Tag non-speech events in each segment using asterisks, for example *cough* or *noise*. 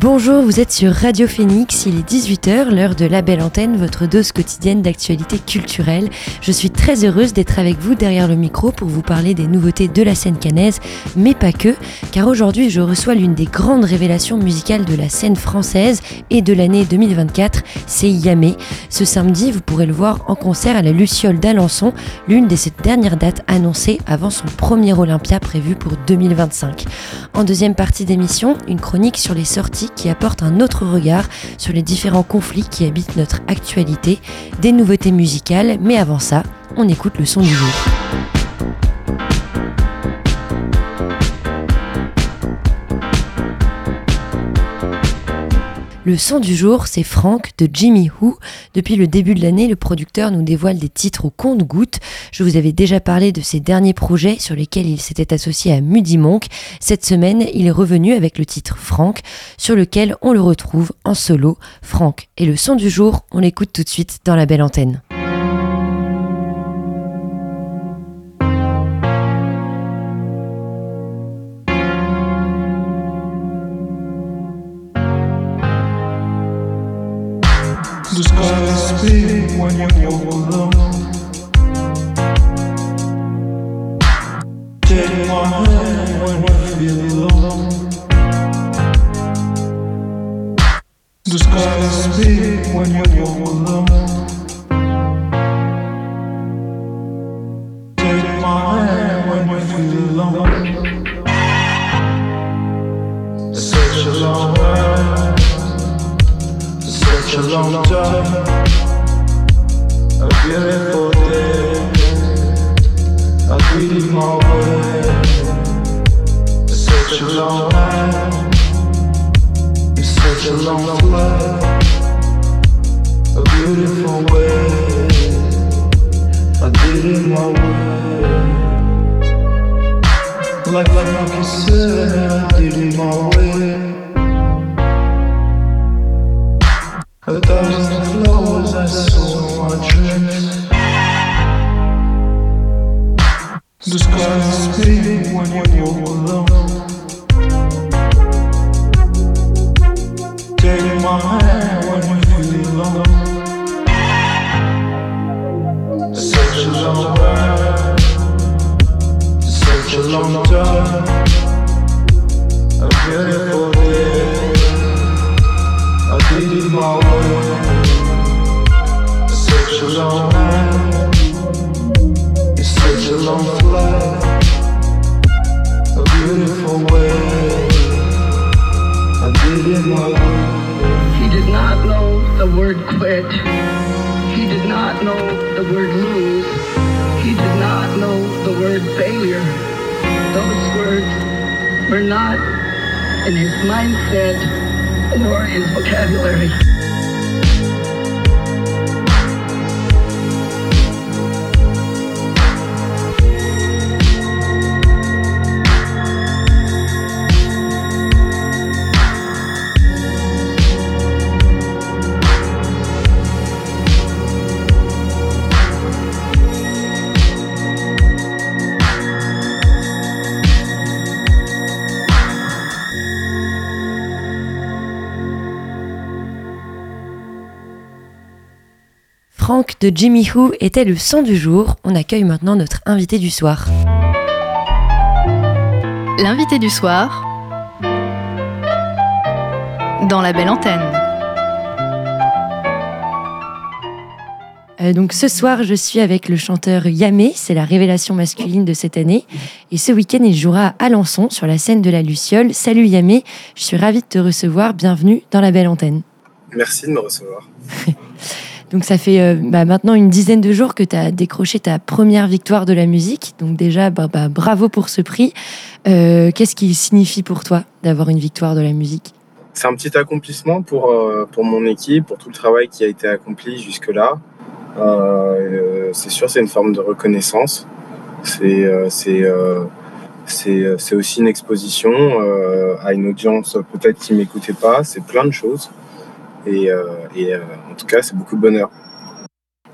Bonjour, vous êtes sur Radio Phoenix, il est 18h, l'heure de la belle antenne, votre dose quotidienne d'actualité culturelle. Je suis très heureuse d'être avec vous derrière le micro pour vous parler des nouveautés de la scène canaise, mais pas que, car aujourd'hui je reçois l'une des grandes révélations musicales de la scène française et de l'année 2024, c'est Yamé. Ce samedi, vous pourrez le voir en concert à la Luciole d'Alençon, l'une de ses dernières dates annoncées avant son premier Olympia prévu pour 2025. En deuxième partie d'émission, une chronique sur les sorties qui apporte un autre regard sur les différents conflits qui habitent notre actualité, des nouveautés musicales, mais avant ça, on écoute le son du jour. Le son du jour, c'est Frank de Jimmy Who. Depuis le début de l'année, le producteur nous dévoile des titres au compte-gouttes. Je vous avais déjà parlé de ses derniers projets sur lesquels il s'était associé à Muddy Monk. Cette semaine, il est revenu avec le titre Frank, sur lequel on le retrouve en solo. Frank et le son du jour, on l'écoute tout de suite dans la belle antenne. The skies big when you walk alone. Take my hand when you feel alone. The skies big when you quit. He did not know the word lose. He did not know the word failure. Those words were not in his mindset or his vocabulary. De Jimmy Who était le son du jour. On accueille maintenant notre invité du soir. L'invité du soir dans la belle antenne. Euh, donc ce soir, je suis avec le chanteur Yamé, c'est la révélation masculine de cette année. Et ce week-end, il jouera à Alençon sur la scène de la Luciole. Salut Yamé, je suis ravie de te recevoir. Bienvenue dans la belle antenne. Merci de me recevoir. *laughs* Donc ça fait euh, bah, maintenant une dizaine de jours que tu as décroché ta première victoire de la musique. Donc déjà, bah, bah, bravo pour ce prix. Euh, Qu'est-ce qu'il signifie pour toi d'avoir une victoire de la musique? C'est un petit accomplissement pour, pour mon équipe, pour tout le travail qui a été accompli jusque-là. c'est sûr, c'est une forme de reconnaissance. C'est aussi une exposition à une audience peut-être qui m'écoutait pas. C'est plein de choses. Et, et en tout cas, c'est beaucoup de bonheur.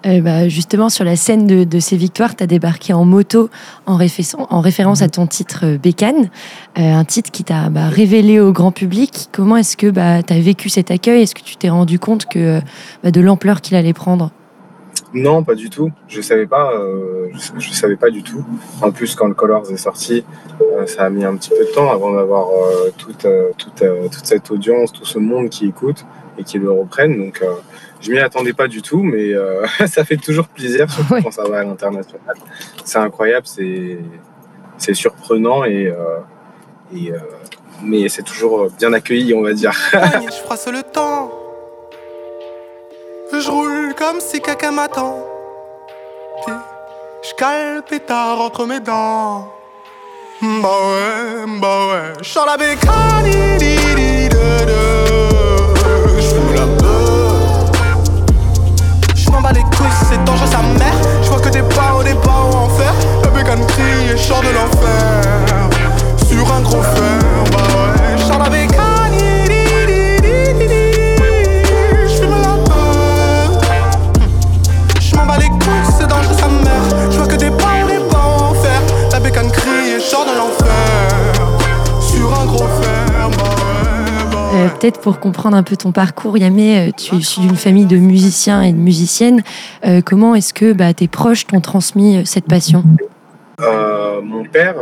Euh, bah, justement, sur la scène de, ces victoires, tu as débarqué en moto en, en, référence à ton titre euh, Bécane, euh, un titre qui t'a bah, révélé au grand public. Comment est-ce que bah, tu as vécu cet accueil? Est-ce que tu t'es rendu compte que, bah, de l'ampleur qu'il allait prendre? Non, pas du tout. Je savais pas. je, savais pas du tout. En plus, quand le Colors est sorti, ça a mis un petit peu de temps avant d'avoir toute, toute, toute cette audience, tout ce monde qui écoute et qui le reprenne. Donc je m'y attendais pas du tout, mais euh, *laughs* ça fait toujours plaisir, surtout quand ça va à l'international. C'est incroyable, c'est surprenant et, euh, et euh, mais c'est toujours bien accueilli, on va dire. *laughs* je froisse le temps, je roule comme si caca m'attend. Je cale pétard entre mes dents. Bah ouais, bah ouais, je la bécane. Les couilles, c'est dangereux sa mère. Je vois que des pas au départ en enfer. La bécane crie et chante de l'enfer. Sur un gros fer, euh, peut-être pour comprendre un peu ton parcours, Yamé, euh, tu es issu d'une famille de musiciens et de musiciennes. Euh, comment est-ce que bah, tes proches t'ont transmis cette passion? Mon père,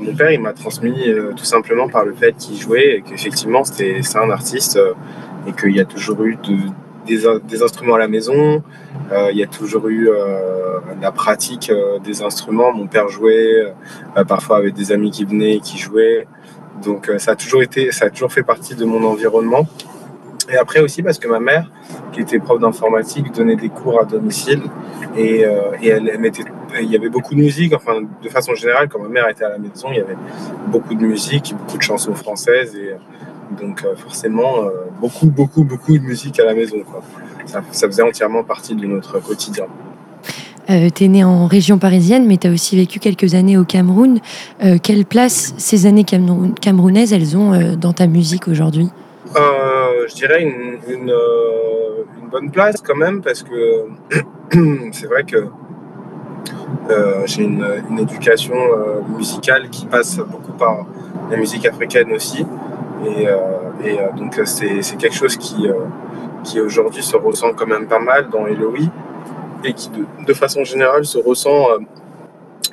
mon père, il m'a transmis tout simplement par le fait qu'il jouait et qu'effectivement c'était c'est un artiste et qu'il y a toujours eu des, instruments à la maison, il y a toujours eu la pratique des instruments. Mon père jouait, parfois avec des amis qui venaient et qui jouaient. Donc euh, ça a toujours été, ça a toujours fait partie de mon environnement. Et après aussi parce que ma mère, qui était prof d'informatique, donnait des cours à domicile et, euh, elle, mettait, il y avait beaucoup de musique. Enfin, de façon générale, quand ma mère était à la maison, il y avait beaucoup de musique, beaucoup de chansons françaises et donc euh, forcément beaucoup, beaucoup, beaucoup de musique à la maison. Ça faisait entièrement partie de notre quotidien. Euh, tu es né en région parisienne, mais tu as aussi vécu quelques années au Cameroun. Euh, quelle place ces années camerounaises, elles ont euh, dans ta musique aujourd'hui? Je dirais une, bonne place quand même, parce que *clears throat* c'est vrai que j'ai une, éducation musicale qui passe beaucoup par la musique africaine aussi. Et, donc c'est quelque chose qui, qui aujourd'hui se ressent quand même pas mal dans Eloï et qui de, façon générale se ressent euh,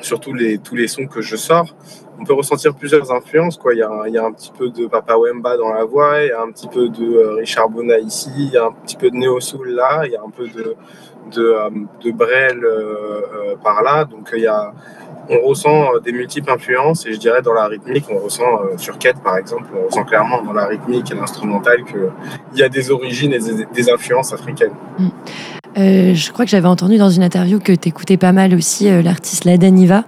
sur tous les, tous les sons que je sors. On peut ressentir plusieurs influences. Il, y a, il y a un petit peu de Papa Wemba dans la voix, il y a un petit peu de euh, Richard Bona ici, il y a un petit peu de Neo Soul là, il y a un peu de, de, euh, de Brel par là. Donc il y a, on ressent des multiples influences et je dirais dans la rythmique, on ressent sur Quête par exemple, on ressent clairement dans la rythmique et l'instrumental qu'il y a des origines et des, influences africaines. Mm. Euh, je crois que j'avais entendu dans une interview que tu écoutais pas mal aussi euh, l'artiste Ladaniva.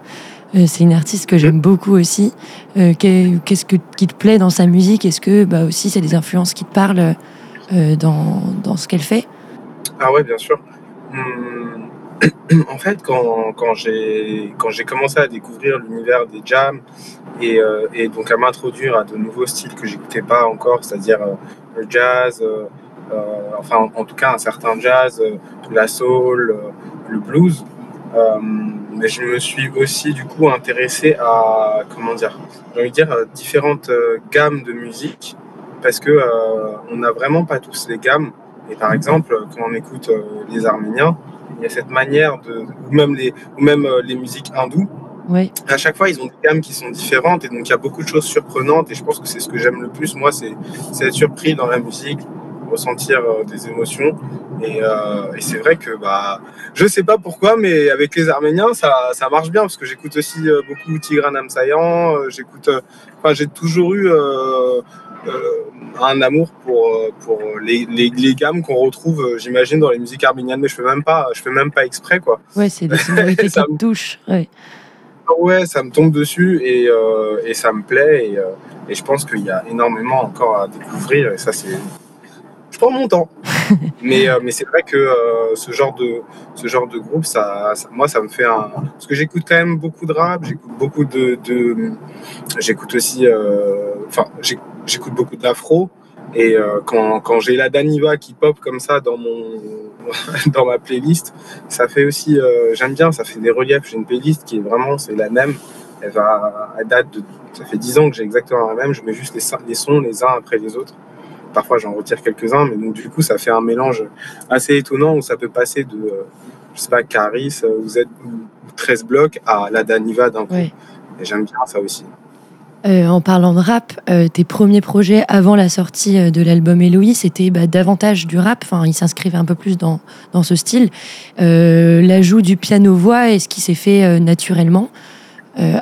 Euh, c'est une artiste que j'aime beaucoup aussi. Qu'est-ce que, qui te plaît dans sa musique? Est-ce que bah, aussi c'est des influences qui te parlent dans, dans, ce qu'elle fait? Ah ouais, bien sûr. Hum, *coughs* en fait, quand, quand j'ai commencé à découvrir l'univers des jams et, et, donc à m'introduire à de nouveaux styles que j'écoutais pas encore, c'est-à-dire le jazz, euh, enfin en tout cas un certain jazz, euh, la soul, euh, le blues. mais je me suis aussi du coup intéressé à comment dire, j'ai envie de dire différentes gammes de musique parce que on n'a vraiment pas tous les gammes. Et par exemple, quand on écoute les Arméniens, il y a cette manière de, ou même les, ou même les musiques hindoues. Oui. À chaque fois, ils ont des gammes qui sont différentes et donc il y a beaucoup de choses surprenantes. Et je pense que c'est ce que j'aime le plus, moi, c'est être surpris dans la musique, ressentir euh, des émotions. Euh, et, c'est vrai que bah, je sais pas pourquoi, mais avec les Arméniens, ça, ça marche bien parce que j'écoute aussi euh, beaucoup Tigran Amsayan. J'écoute, enfin, j'ai toujours eu un amour pour, pour les, les, les gammes qu'on retrouve, j'imagine, dans les musiques arméniennes, mais je fais même pas, je fais même pas exprès, quoi. Ouais, c'est des *laughs* sonorités qui me touchent. Ouais. ouais, ça me tombe dessus et, et ça me plaît. Et, Et je pense qu'il y a énormément encore à découvrir. Et ça, c'est. Prends mon temps. *laughs* mais euh, mais c'est vrai que euh, ce, genre de, ce genre de groupe, ça, ça- moi, ça me fait un. Parce que j'écoute quand même beaucoup de rap, j'écoute beaucoup de. de- J'écoute aussi. euh, Enfin, j'éc- j'écoute beaucoup d'afro. Et euh, quand, quand j'ai la Daniva qui pop comme ça dans, mon, *laughs* dans ma playlist, ça fait aussi. euh, J'aime bien, ça fait des reliefs. J'ai une playlist qui est vraiment. C'est la même. Elle va. Elle date de. Ça fait 10 ans que j'ai exactement la même. Je mets juste les sons les uns après les autres. Parfois, j'en retire quelques-uns, mais donc du coup, ça fait un mélange assez étonnant où ça peut passer de, euh, je sais pas, Caris euh, ou Z ou 13 blocs à la Daniva d'un coup. Ouais. Et j'aime bien ça aussi. Euh, en parlant de rap, euh, tes premiers projets avant la sortie de l'album Eloïse, c'était bah, davantage du rap. Enfin, ils s'inscrivaient un peu plus dans, dans ce style. Euh, L'ajout du piano-voix, est-ce qui s'est fait naturellement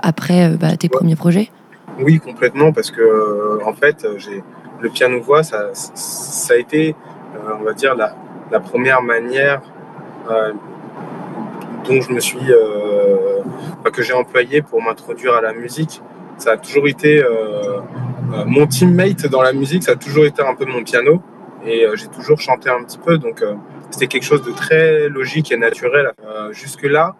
après bah, tes premiers projets Oui, complètement, parce que en fait, j'ai le piano voix, ça, a été, euh, on va dire, la, première manière euh, dont je me suis, euh, que j'ai employé pour m'introduire à la musique. Ça a toujours été mon teammate dans la musique, ça a toujours été un peu mon piano, et j'ai toujours chanté un petit peu, donc c'était quelque chose de très logique et naturel. Jusque là.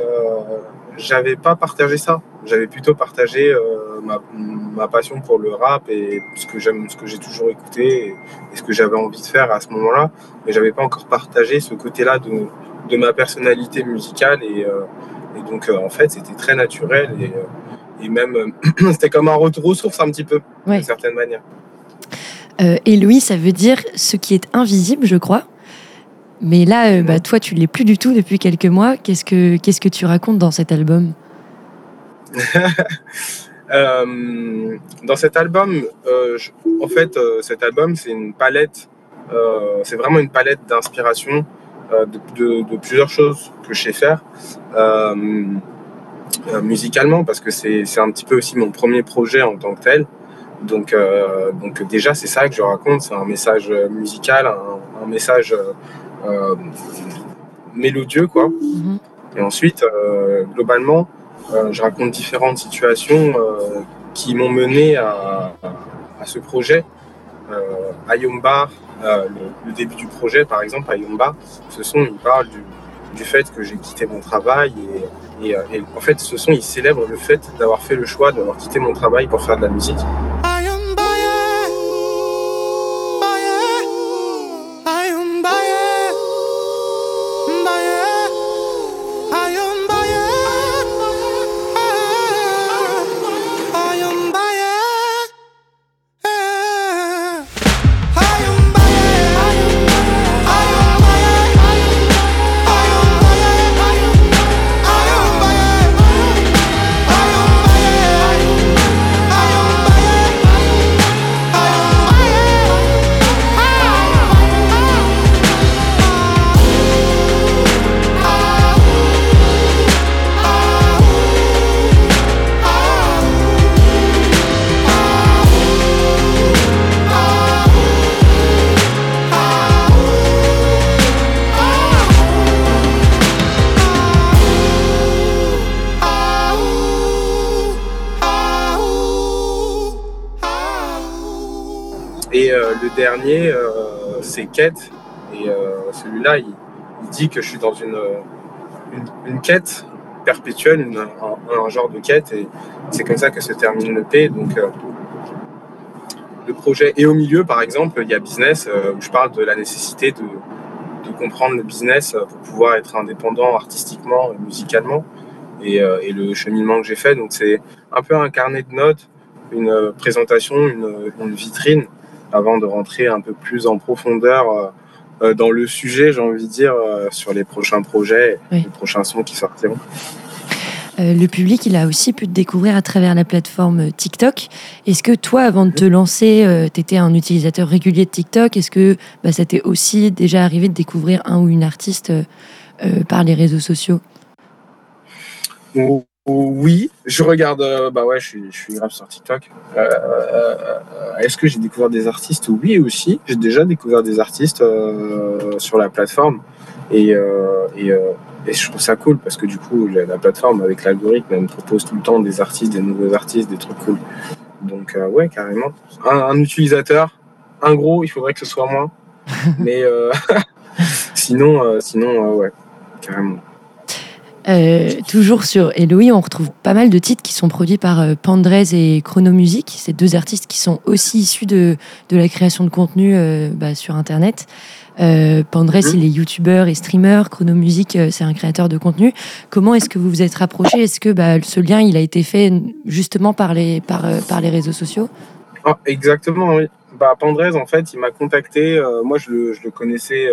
Euh, j'avais pas partagé ça. J'avais plutôt partagé euh, ma, ma passion pour le rap et ce que j'aime, ce que j'ai toujours écouté et, et ce que j'avais envie de faire à ce moment-là. Mais j'avais pas encore partagé ce côté-là de, de ma personnalité musicale et, euh, et donc euh, en fait c'était très naturel et, et même *clears throat* c'était comme un retour aux sources un petit peu Ouais. d'une certaine manière. euh, Eloïse, ça veut dire ce qui est invisible, je crois. Mais là, euh, bah, toi, tu l'es plus du tout depuis quelques mois. Qu'est-ce que qu'est-ce que tu racontes dans cet album? *laughs* Euh, dans cet album, euh, je- en fait, cet album, c'est une palette, c'est vraiment une palette d'inspiration de, de- de plusieurs choses que je sais faire musicalement, parce que c'est c'est un petit peu aussi mon premier projet en tant que tel. Donc, donc déjà, c'est ça que je raconte, c'est un message musical, un, un message mélodieux, quoi. Mhm. Et ensuite, euh, globalement, euh, je raconte différentes situations euh, qui m'ont mené à, à ce projet. Euh, à Yomba, euh, le, le début du projet, par exemple, à Yomba, ce son, il parle du, du fait que j'ai quitté mon travail. Et, et, euh, et en fait, ce son, il célèbre le fait d'avoir fait le choix d'avoir quitté mon travail pour faire de la musique. Et euh, celui-là, il, dit que je suis dans une, une, quête perpétuelle, un, genre de quête. Et c'est comme ça que se termine le P. Donc, euh, le projet. Et au milieu, par exemple, il y a Business, euh, où je parle de la nécessité de, de comprendre le business pour pouvoir être indépendant artistiquement et musicalement. Et, le cheminement que j'ai fait. Donc, c'est un peu un carnet de notes, une présentation, une vitrine avant de rentrer un peu plus en profondeur euh, euh, dans le sujet, j'ai envie de dire, euh, sur les prochains projets, Oui. les prochains sons qui sortiront. Euh, le public, il a aussi pu te découvrir à travers la plateforme TikTok. Est-ce que toi, avant de te lancer, tu étais un utilisateur régulier de TikTok? Est-ce que bah, ça t'est aussi déjà arrivé de découvrir un ou une artiste euh, euh, par les réseaux sociaux? Oui, je regarde, euh, bah ouais, je suis, je suis grave sur TikTok. Euh, euh, Est-ce que j'ai découvert des artistes? Oui, aussi. J'ai déjà découvert des artistes euh, sur la plateforme. Et, euh, et, euh, et je trouve ça cool parce que du coup, la, la plateforme avec l'algorithme, elle me propose tout le temps des artistes, des nouveaux artistes, des trucs cool. Donc, euh, ouais, carrément. Un, un utilisateur, un gros, il faudrait que ce soit moi. *laughs* Mais euh, *laughs* sinon, euh, sinon euh, ouais, carrément. Euh, toujours sur Eloï, on retrouve pas mal de titres qui sont produits par euh, Pandrez et Chronomusic. Ces deux artistes qui sont aussi issus de, de la création de contenu euh, bah, sur Internet. Euh, Pandrez, Mhm. il est youtubeur et streamer. Chronomusic, c'est un créateur de contenu. Comment est-ce que vous vous êtes rapprochés? Est-ce que bah, ce lien, il a été fait justement par les, par, par les réseaux sociaux? Ah, exactement, oui. Bah, Pandrez, en fait, il m'a contacté. moi, je le, je le connaissais.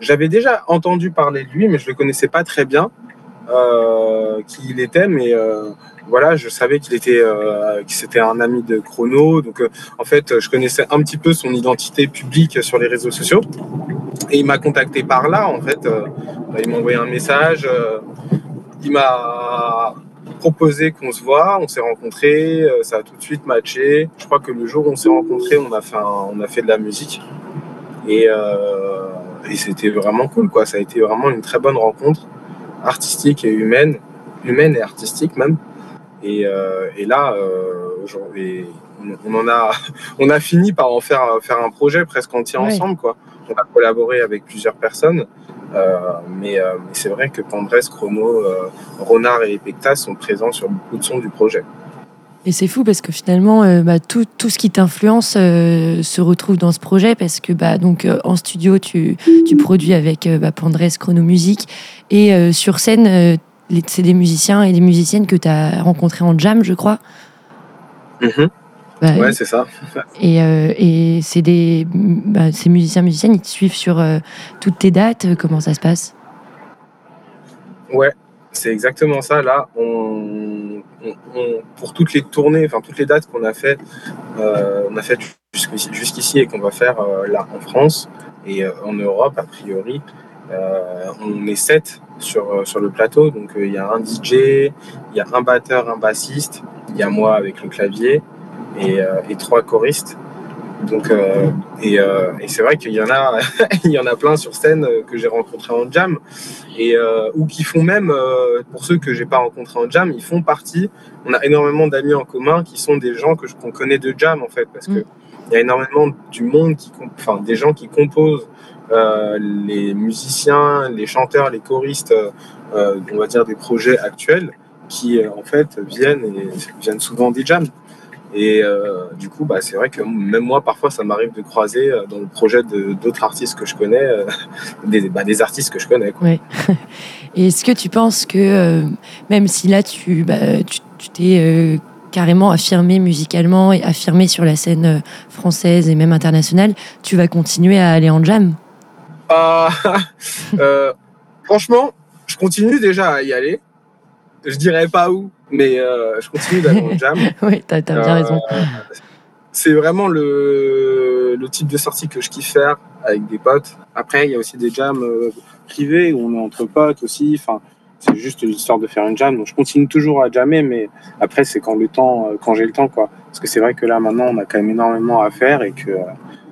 J'avais déjà entendu parler de lui, mais je le connaissais pas très bien qui il était. Mais euh, voilà, je savais qu'il était, euh, que c'était un ami de Chrono. Donc, euh, en fait, je connaissais un petit peu son identité publique sur les réseaux sociaux. Et il m'a contacté par là, en fait. euh, bah, il m'a envoyé un message. euh, il m'a proposé qu'on se voit, on s'est rencontrés, euh, ça a tout de suite matché. Je crois que le jour où on s'est rencontrés, on a fait, on a fait de la musique. Et, euh, et c'était vraiment cool, quoi. Ça a été vraiment une très bonne rencontre, artistique et humaine, humaine et artistique même. Et, euh, et là, euh, aujourd'hui, on, en a, *laughs* on a fini par en faire, faire un projet presque entier ensemble, quoi. On a collaboré avec plusieurs personnes. Euh, mais mais c'est vrai que Pandrez, Chrono, Ronard et Epecta sont présents sur beaucoup de sons du projet. Et c'est fou parce que finalement, euh, bah, tout, tout ce qui t'influence euh, se retrouve dans ce projet parce que bah, donc, euh, en studio, tu, tu produis avec bah, Pandrez Chronomusique et sur scène, c'est des musiciens et des musiciennes que tu as rencontrés en jam, je crois. Bah, Ouais, c'est ça. et euh, et c'est des bah, ces musiciens, musiciennes, ils te suivent sur euh, toutes tes dates. Comment ça se passe? Ouais, c'est exactement ça. Là, on, pour toutes les tournées, enfin toutes les dates qu'on a fait, euh, jusqu'ici, et qu'on va faire euh, là en France et euh, en Europe, a priori, on est sept sur, le plateau. Donc il y a un DJ, il y a un batteur, un bassiste, il y a moi avec le clavier et trois choristes. Donc, euh, et, euh, et c'est vrai qu'il y en a, *laughs* il y en a plein sur scène euh, que j'ai rencontrés en jam et euh, ou qui font même, euh, pour ceux que j'ai pas rencontrés en jam, ils font partie. On a énormément d'amis en commun qui sont des gens que qu'on connaît de jam en fait, parce que Mm. il y a énormément du monde qui, enfin des gens qui composent, euh, les musiciens, les chanteurs, les choristes, on va dire des projets actuels, qui en fait viennent et viennent souvent des jams. Et euh, du coup, bah, c'est vrai que même moi, parfois, ça m'arrive de croiser euh, dans le projet d'autres artistes que je connais, euh, *laughs* des, bah, des artistes que je connais. Quoi. *laughs* Et est-ce que tu penses que même si là tu bah, tu tu t'es carrément affirmé musicalement et affirmé sur la scène française et même internationale, tu vas continuer à aller en jam? Ah, *laughs* franchement, je continue déjà à y aller. Je dirais pas où, mais euh, je continue d'aller en jam. *laughs* Oui, t'as as bien Euh, raison. C'est vraiment le, le type de sortie que je kiffe faire avec des potes. Après, il y a aussi des jams euh, privés où on est entre potes aussi. Enfin, c'est juste l'histoire de faire une jam. Donc, je continue toujours à jammer, mais après, c'est quand le temps, quand j'ai le temps, quoi. Parce que c'est vrai que là, maintenant, on a quand même énormément à faire et que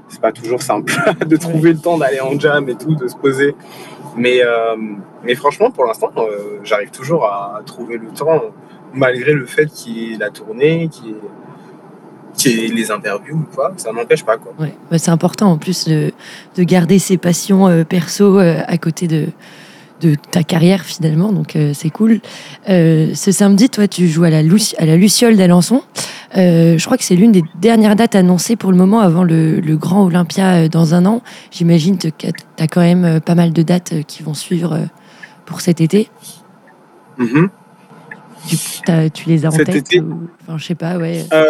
c'est pas toujours simple *laughs* de trouver le temps d'aller en jam et tout, de se poser. Mais, euh, mais franchement, pour l'instant, euh, j'arrive toujours à trouver le temps, malgré le fait qu'il y ait la tournée, qu'il y ait ait les interviews ou quoi, ça n'empêche pas quoi. Ouais. Bah, c'est important en plus de, de garder ses passions euh, perso euh, à côté de, de ta carrière finalement, donc euh, c'est cool. Euh, ce samedi, toi, tu joues à la, Luci- à la Luciole d'Alençon. Euh, je crois que c'est l'une des dernières dates annoncées pour le moment avant le, le Grand Olympia dans un an. J'imagine que tu as quand même pas mal de dates qui vont suivre pour cet été. Mhm. Tu, les as en Cet tête été ou- Enfin, je sais pas, ouais. Euh,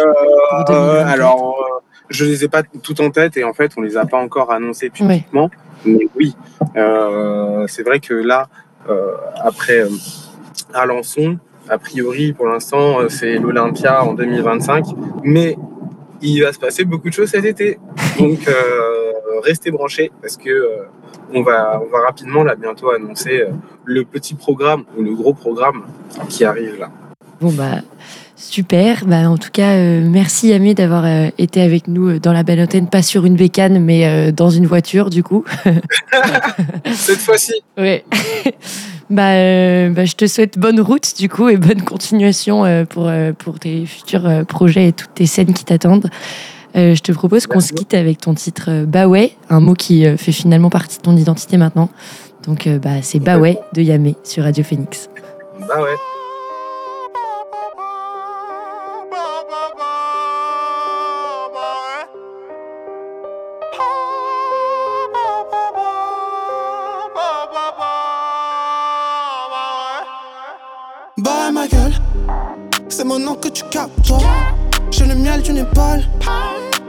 2024. alors, euh, je les ai pas tout en tête et en fait, on les a pas encore annoncés publiquement. Mais oui, euh, c'est vrai que là, euh, après euh, Alençon, a priori, pour l'instant, euh, c'est l'Olympia en 2025, mais il va se passer beaucoup de choses cet été. *laughs* Donc, euh, restez branchés parce que euh, on va, on va rapidement là bientôt annoncer euh, le petit programme ou le gros programme qui arrive là. Bon bah super. Bah, en tout cas, euh, merci Amé d'avoir été avec nous dans la belle antenne, pas sur une bécane, mais dans une voiture du coup. *laughs* Cette fois-ci, Ouais. *laughs* Bah, euh, bah, je te souhaite bonne route du coup et bonne continuation euh, pour, euh, pour tes futurs projets et toutes tes scènes qui t'attendent. Euh, je te propose qu'on se quitte avec ton titre euh, Bah ouais, un mot qui euh, fait finalement partie de ton identité maintenant. Donc euh, bah, c'est Bah ouais de Yamé sur Radio Phoenix. Bah ouais. Bah ma gueule, c'est mon nom que tu captes. toi. J'ai le miel d'une épaule.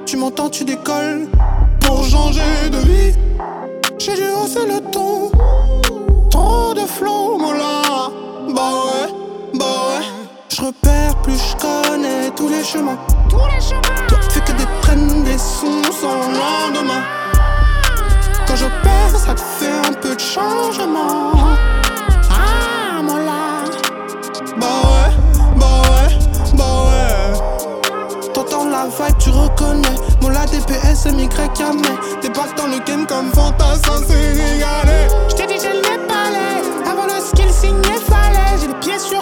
Tu m'entends, tu décolles. Pour changer de vie, j'ai dû hausser le ton. Trop de flow, là. Bah ouais, bah ouais. Je repère plus, je connais tous les chemins. Tous les chemins. Toi, fais que des traînes, des sons sans lendemain. Quand j'opère, ça te fait un peu de changement. La vibe, tu reconnais. Mon la DPS, MY, Yamé. Débarque dans le game comme fantassin sénégalais. J't'ai dit, j'ai les palais. Avant le skill signé, fallait. J'ai les pieds sur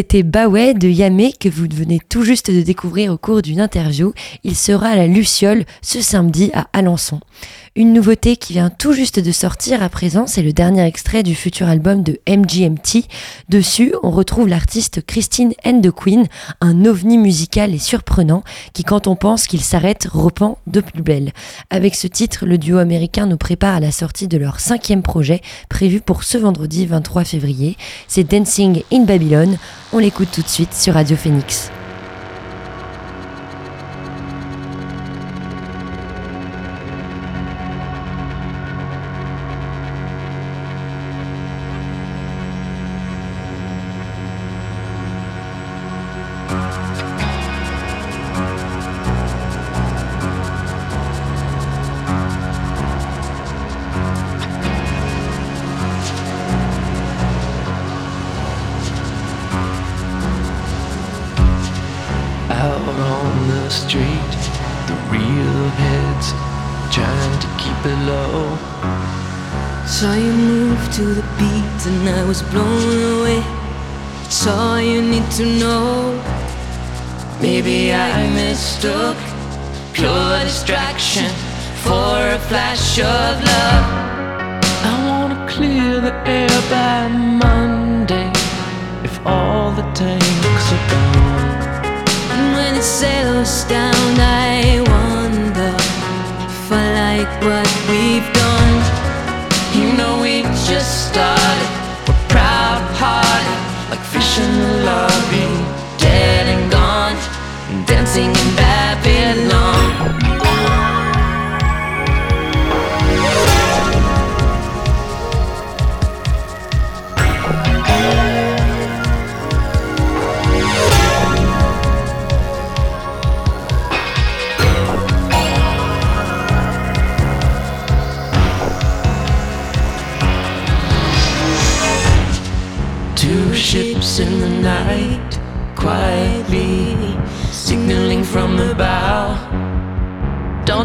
C'était ouais de Yamé que vous venez tout juste de découvrir au cours d'une interview. Il sera à la Luciole ce samedi à Alençon. Une nouveauté qui vient tout juste de sortir à présent, c'est le dernier extrait du futur album de MGMT. Dessus, on retrouve l'artiste Christine the Queen, un ovni musical et surprenant qui, quand on pense qu'il s'arrête, repent de plus belle. Avec ce titre, le duo américain nous prépare à la sortie de leur cinquième projet, prévu pour ce vendredi 23 février. C'est Dancing in Babylon. On l'écoute tout de suite sur Radio Phoenix.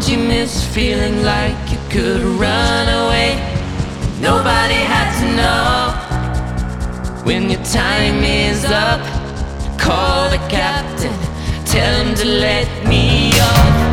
You miss feeling like you could run away? Nobody had to know when your time is up. Call the captain, tell him to let me off.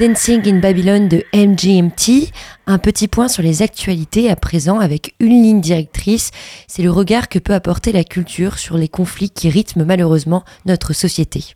Dancing in Babylon de MGMT, un petit point sur les actualités à présent avec une ligne directrice, c'est le regard que peut apporter la culture sur les conflits qui rythment malheureusement notre société.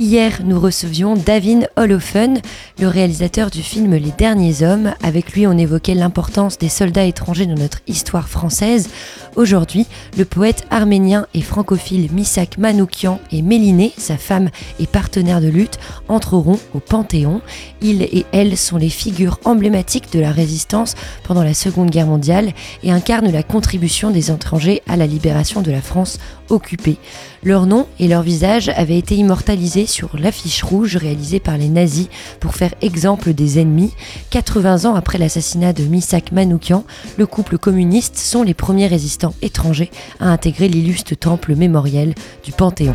Hier, nous recevions Davin Holofen, le réalisateur du film Les Derniers Hommes. Avec lui, on évoquait l'importance des soldats étrangers dans notre histoire française. Aujourd'hui, le poète arménien et francophile Misak Manoukian et Méliné, sa femme et partenaire de lutte, entreront au Panthéon. Ils et elle sont les figures emblématiques de la résistance pendant la Seconde Guerre mondiale et incarnent la contribution des étrangers à la libération de la France occupée. Leur nom et leur visage avaient été immortalisés sur l'affiche rouge réalisée par les nazis pour faire exemple des ennemis. 80 ans après l'assassinat de Misak Manoukian, le couple communiste sont les premiers résistants étrangers à intégrer l'illustre temple mémoriel du Panthéon.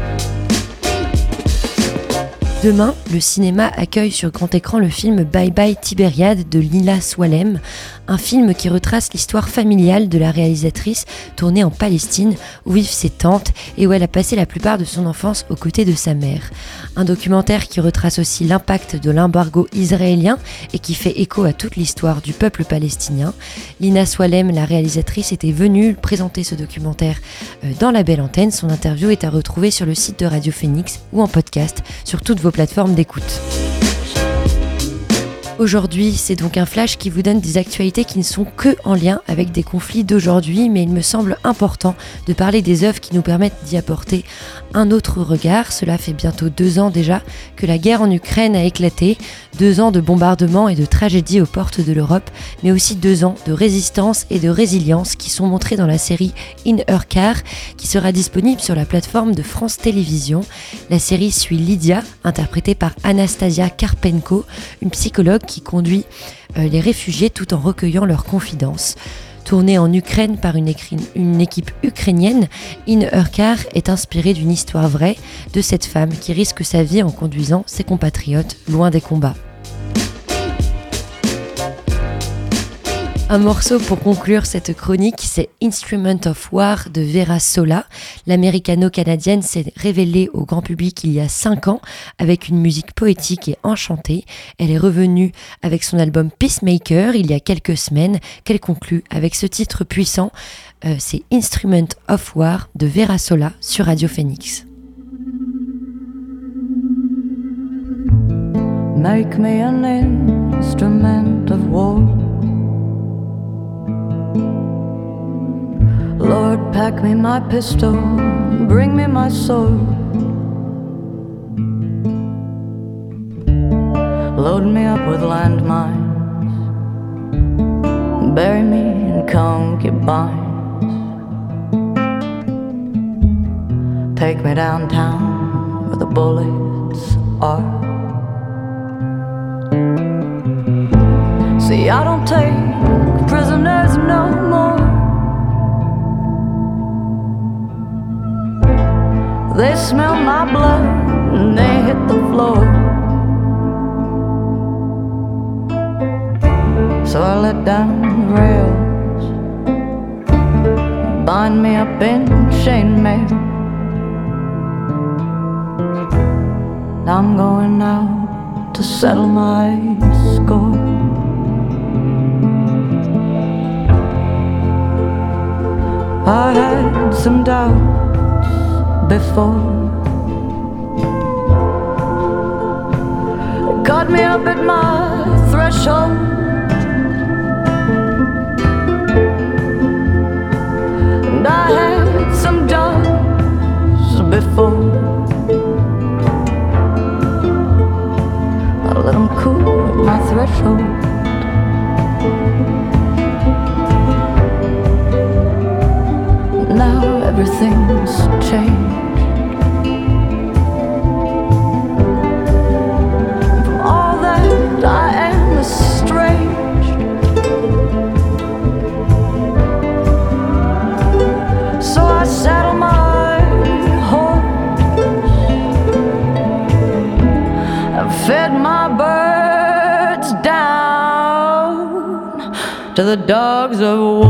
Demain, le cinéma accueille sur grand écran le film Bye Bye Tibériade de Lila Swalem, un film qui retrace l'histoire familiale de la réalisatrice tournée en Palestine où vivent ses tantes et où elle a passé la plupart de son enfance aux côtés de sa mère. Un documentaire qui retrace aussi l'impact de l'embargo israélien et qui fait écho à toute l'histoire du peuple palestinien. Lina Swalem, la réalisatrice, était venue présenter ce documentaire euh, dans la belle antenne. Son interview est à retrouver sur le site de Radio Phoenix ou en podcast sur toutes vos plateformes d'écoute. Aujourd'hui, c'est donc un flash qui vous donne des actualités qui ne sont que en lien avec des conflits d'aujourd'hui, mais il me semble important de parler des œuvres qui nous permettent d'y apporter un autre regard. Cela fait bientôt deux ans déjà que la guerre en Ukraine a éclaté, deux ans de bombardements et de tragédies aux portes de l'Europe, mais aussi deux ans de résistance et de résilience qui sont montrés dans la série In Her Car, qui sera disponible sur la plateforme de France Télévisions. La série suit Lydia, interprétée par Anastasia Karpenko, une psychologue qui conduit euh, les réfugiés tout en recueillant leurs confidences. Tourné en Ukraine par une, équipe ukrainienne, In Her est inspiré d'une histoire vraie de cette femme qui risque sa vie en conduisant ses compatriotes loin des combats. Un morceau pour conclure cette chronique, c'est Instrument of War de Vera Sola. L'américano-canadienne s'est révélée au grand public il y a 5 ans avec une musique poétique et enchantée. Elle est revenue avec son album Peacemaker il y a quelques semaines qu'elle conclut avec ce titre puissant. Euh, c'est Instrument of War de Vera Sola sur Radio Phoenix. Make me an instrument of war. Lord, pack me my pistol, bring me my sword. Load me up with landmines, bury me in concubines. Take me downtown where the bullets are. See, I don't take prisoners no more. They smell my blood and they hit the floor. So I let down the rails, bind me up in chainmail. I'm going out to settle my score. I had some doubt before. Caught me up at my threshold. And I had some doubts before. I let them cool at my threshold. everything's changed. All that I am. So I settle my horse fed my birds down to the dogs of war.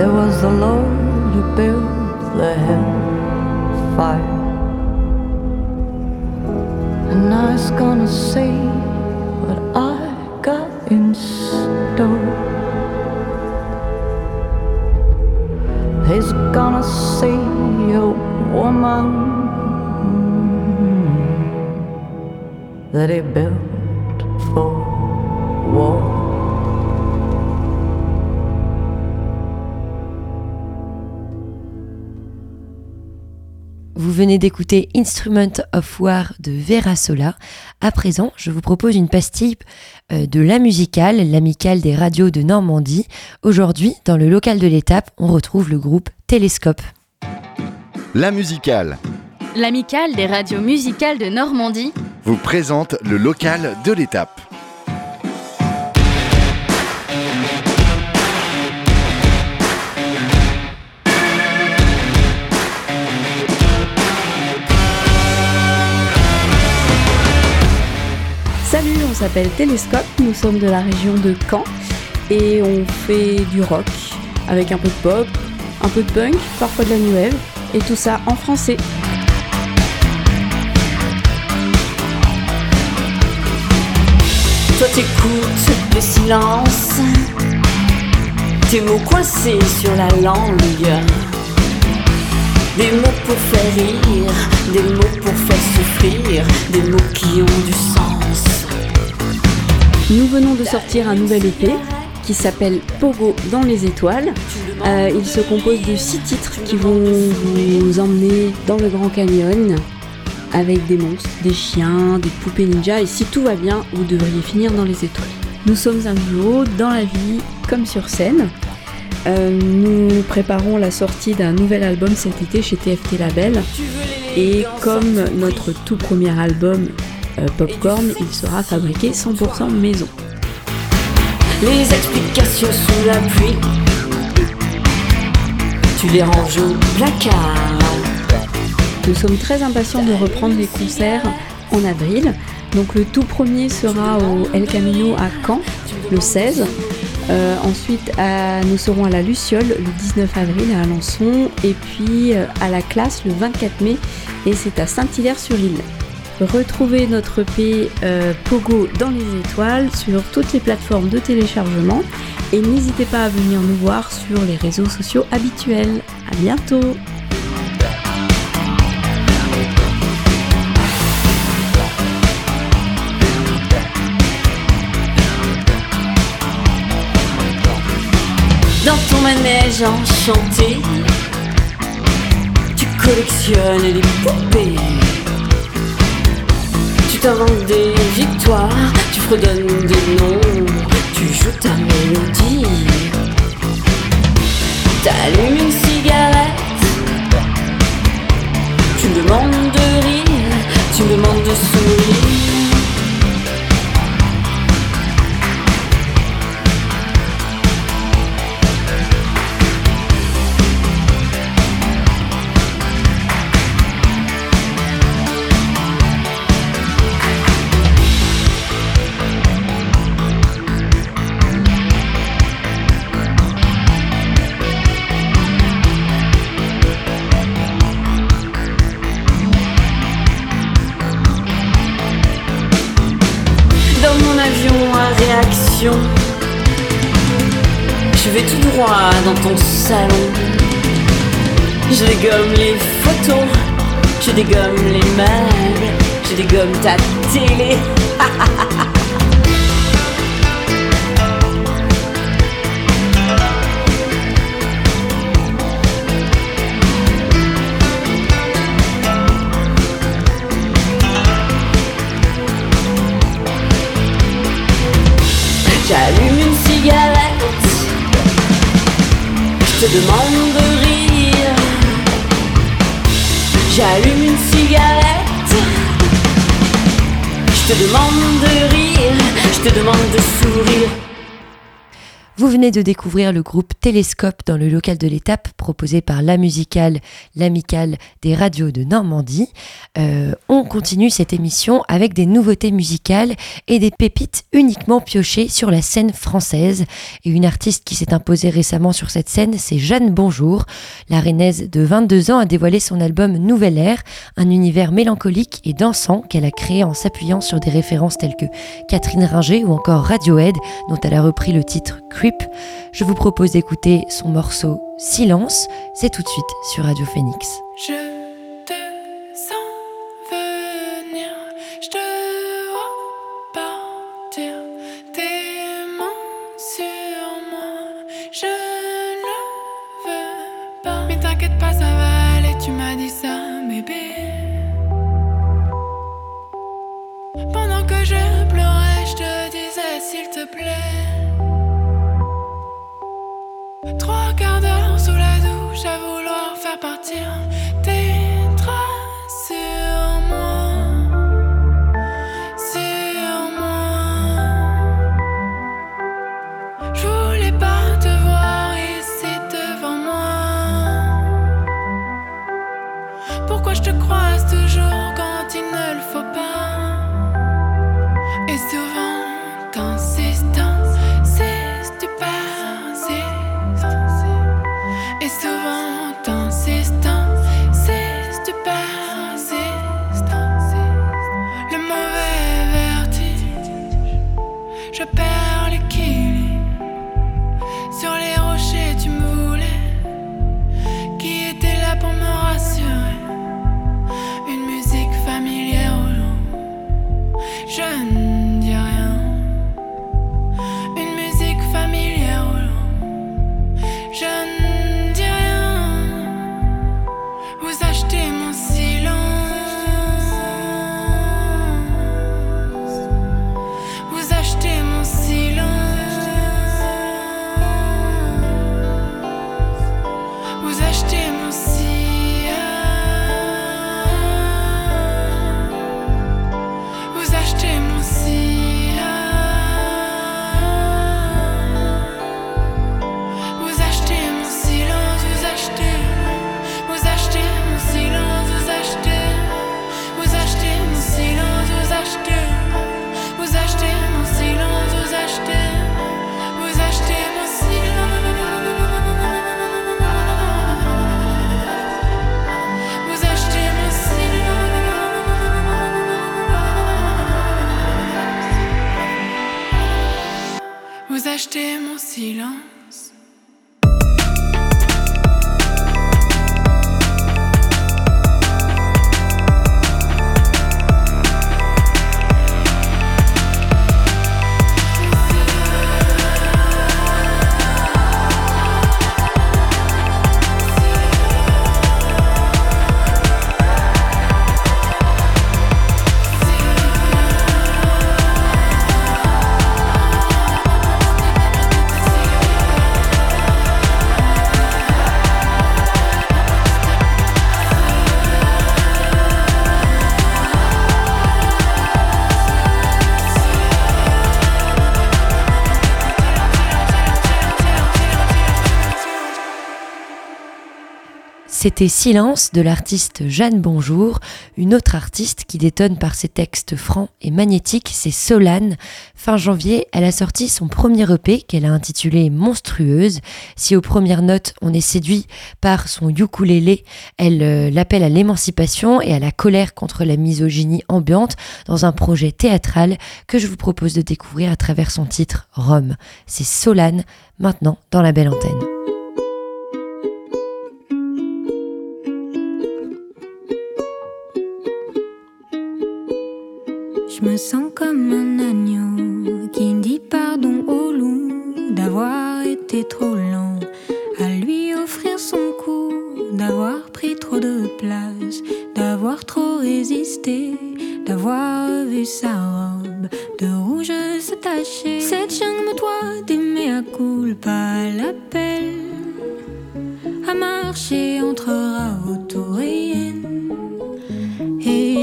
It was the Lord who built the hellfire. And I was gonna say what I got in store. He's gonna see a woman that he built for war. Venez d'écouter Instrument of War de Vera Sola. À présent, je vous propose une pastille euh, de La Musicale, l'amicale des radios de Normandie. Aujourd'hui, dans le local de l'étape, on retrouve le groupe Télescope. La Musicale. L'amicale des radios musicales de Normandie vous présente le local de l'étape. s'appelle Télescope. Nous sommes de la région de Caen et on fait du rock avec un peu de pop, un peu de punk, parfois de la new et tout ça en français. Toi t'écoutes le silence, tes mots coincés sur la langue. Des mots pour faire rire, des mots pour faire souffrir, des mots qui ont du sens. Nous venons de sortir un nouvel EP qui s'appelle Pogo dans les étoiles. Euh, il se compose de six titres qui vont vous emmener dans le Grand Canyon avec des monstres, des chiens, des poupées ninja et si tout va bien, vous devriez finir dans les étoiles. Nous sommes un duo dans la vie comme sur scène. Euh, nous préparons la sortie d'un nouvel album cet été chez TFT Label. Et comme notre tout premier album Popcorn, il sera fabriqué 100% maison. Les explications sous la pluie, tu les ranges au placard. Nous sommes très impatients de reprendre les concerts en avril. Donc le tout premier sera au El Camino à Caen le 16. Euh, ensuite, à- nous serons à la Luciole le 19 avril à Alençon et puis euh, à la classe le 24 mai et c'est à Saint-Hilaire-sur-Île. Retrouvez notre EP euh, Pogo dans les étoiles sur toutes les plateformes de téléchargement et n'hésitez pas à venir nous voir sur les réseaux sociaux habituels. À bientôt Dans ton manège enchanté, tu collectionnes les poupées. Tu t'inventes des victoires, tu fredonnes des noms, tu joues ta mélodie. T'allumes une cigarette, tu me demandes de rire, tu me demandes de sourire. Dégomme les meubles, je dégomme ta télé. Venez de découvrir le groupe Télescope dans le local de l'étape proposé par la musicale, l'amicale des radios de Normandie. Euh, on continue cette émission avec des nouveautés musicales et des pépites uniquement piochées sur la scène française. Et une artiste qui s'est imposée récemment sur cette scène, c'est Jeanne Bonjour. La rennaise de 22 ans a dévoilé son album Nouvelle Air, un univers mélancolique et dansant qu'elle a créé en s'appuyant sur des références telles que Catherine Ringer ou encore Radiohead, dont elle a repris le titre Creep. Je vous propose d'écouter son morceau Silence. C'est tout de suite sur Radio Phoenix. C'était Silence de l'artiste Jeanne Bonjour. Une autre artiste qui détonne par ses textes francs et magnétiques, c'est Solane. Fin janvier, elle a sorti son premier EP qu'elle a intitulé Monstrueuse. Si aux premières notes on est séduit par son ukulélé, elle euh, l'appelle à l'émancipation et à la colère contre la misogynie ambiante dans un projet théâtral que je vous propose de découvrir à travers son titre Rome. C'est Solane, maintenant dans la belle antenne. Je me sens comme un agneau qui dit pardon au loup d'avoir été trop lent à lui offrir son cou, d'avoir pris trop de place, d'avoir trop résisté, d'avoir vu sa robe de rouge se tacher. Cette jungle me doit d'aimer à culpa l'appel à marcher entrera autour et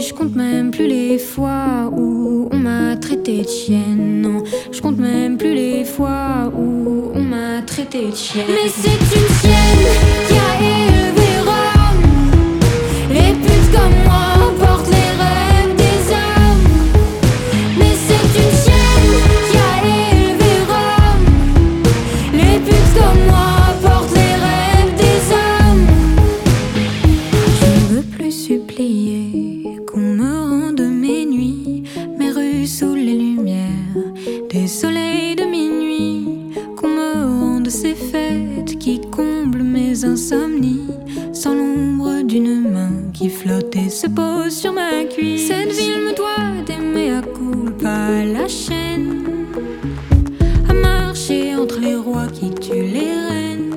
je compte même plus les fois où on m'a traité de chienne. Non, je compte même plus les fois où on m'a traité de chienne. Mais c'est une chienne qui a élevé Rome. Les putes comme moi sans l'ombre d'une main qui flotte et se pose sur ma cuisse. Cette ville me doit d'aimer à culpa la chaîne, à marcher entre les rois qui tuent les reines.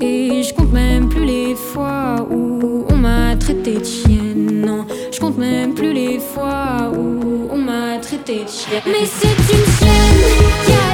Et je compte même plus les fois où on m'a traité de chienne. Non, je compte même plus les fois où on m'a traité de chienne. Mais c'est une a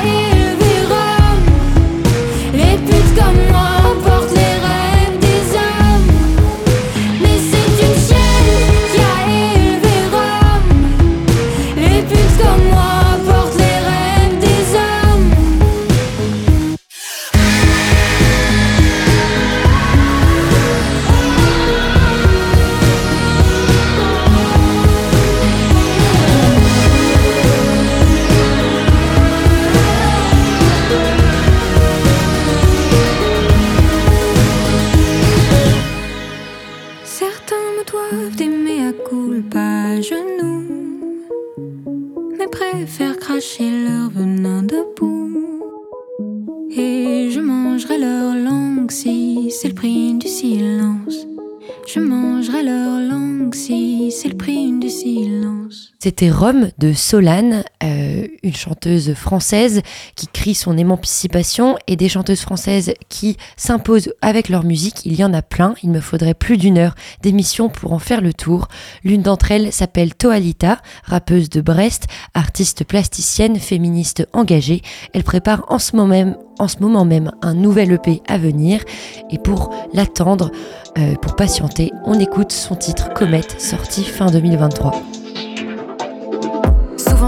C'était Rome de Solane, euh, une chanteuse française qui crie son émancipation et des chanteuses françaises qui s'imposent avec leur musique. Il y en a plein, il me faudrait plus d'une heure d'émission pour en faire le tour. L'une d'entre elles s'appelle Toalita, rappeuse de Brest, artiste plasticienne, féministe engagée. Elle prépare en ce moment même, un nouvel EP à venir et pour l'attendre, euh, pour patienter, on écoute son titre Comète sorti fin 2023.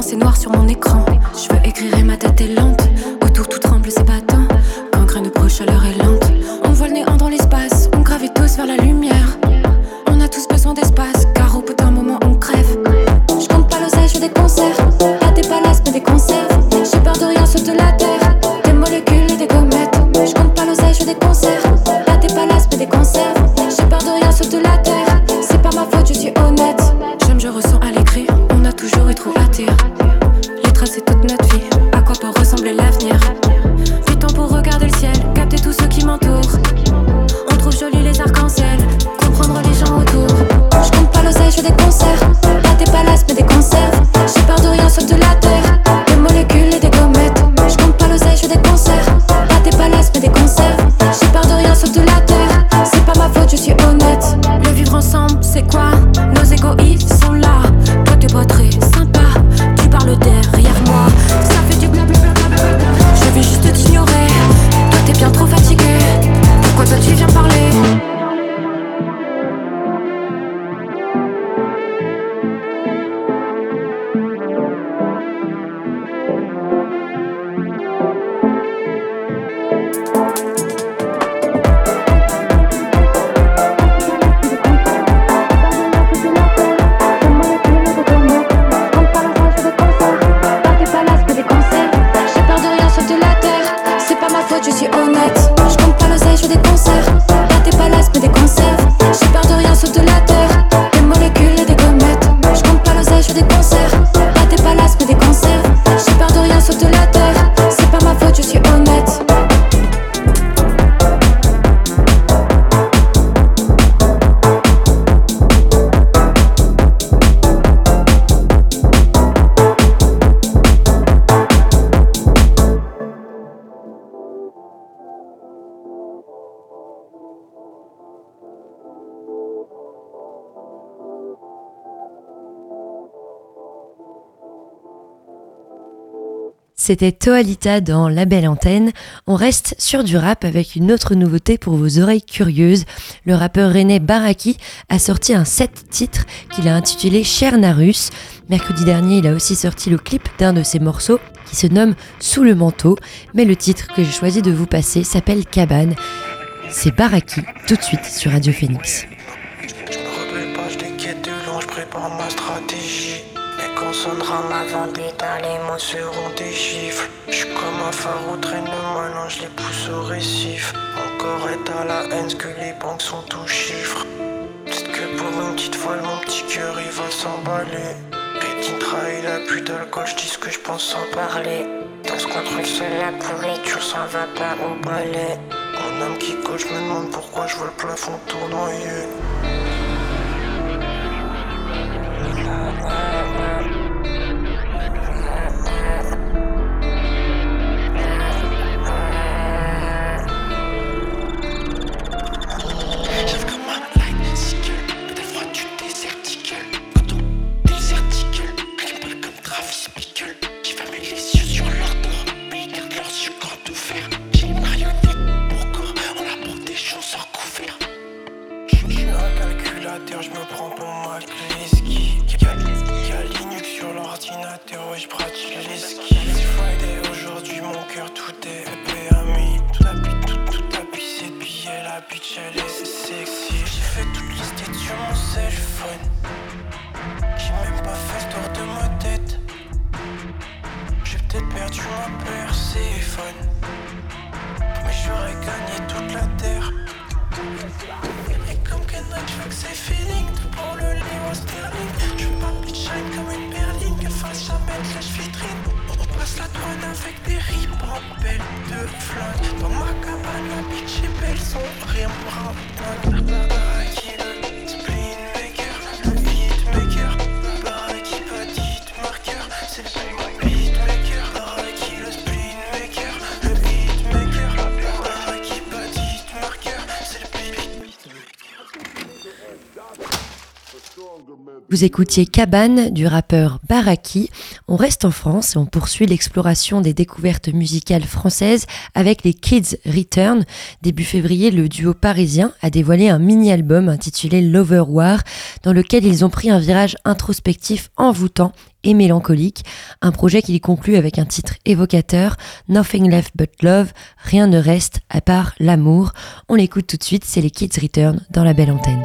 C'est noir sur mon écran. Je veux écrire et ma tête est lente. Autour tout tremble, c'est battant. Quand graine proche, chaleur est lente. C'était Toalita dans La Belle Antenne. On reste sur du rap avec une autre nouveauté pour vos oreilles curieuses. Le rappeur René Baraki a sorti un set titre qu'il a intitulé Cher Narus. Mercredi dernier, il a aussi sorti le clip d'un de ses morceaux qui se nomme Sous le manteau. Mais le titre que j'ai choisi de vous passer s'appelle Cabane. C'est Baraki, tout de suite sur Radio Phoenix. rebelle pas, je de je prépare ma stratégie. Ma vendetta, les mots seront des gifles. Je suis comme un phare au traîne de malin, je les pousse au récif. Encore est à la haine, ce que les banques sont tout chiffres. Peut-être que pour une petite fois, mon petit cœur il va s'emballer. Rétine trahi, il a plus d'alcool, je dis ce que je pense sans parler. Dans ce contrôle, seule la pourriture, ça va pas au balai. Mon âme qui coche, me demande pourquoi je le plafond tournoyer. J'arrive je me prends pour Mac Leski. Y'a y'a Linux sur l'ordinateur, ouais, je pratique les skis. Friday aujourd'hui, mon cœur tout est permis. Tout habille, tout, tout habille, c'est billets, la bitch elle est sexy. J'ai fait toute liste sur mon cellphone. J'ai même pas fait le tour de ma tête. J'ai peut-être perdu ma Perséphone. Mais j'aurais gagné toute la terre. Dans ma cabane, la bitch est belle Son rien brun Baraki Vous écoutiez Cabane du rappeur Baraki. On reste en France et on poursuit l'exploration des découvertes musicales françaises avec les Kids Return. Début février, le duo parisien a dévoilé un mini-album intitulé Lover War dans lequel ils ont pris un virage introspectif envoûtant et mélancolique, un projet qui conclut avec un titre évocateur, Nothing Left But Love, rien ne reste à part l'amour. On l'écoute tout de suite, c'est les Kids Return dans la belle antenne.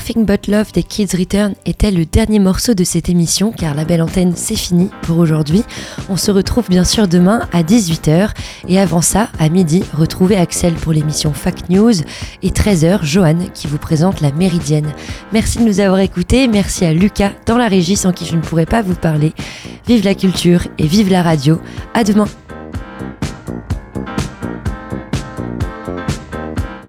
Nothing But Love des Kids Return était le dernier morceau de cette émission car la belle antenne c'est fini pour aujourd'hui. On se retrouve bien sûr demain à 18h et avant ça, à midi, retrouvez Axel pour l'émission Fact News et 13h, Johan qui vous présente la Méridienne. Merci de nous avoir écoutés, merci à Lucas dans la régie sans qui je ne pourrais pas vous parler. Vive la culture et vive la radio. À demain.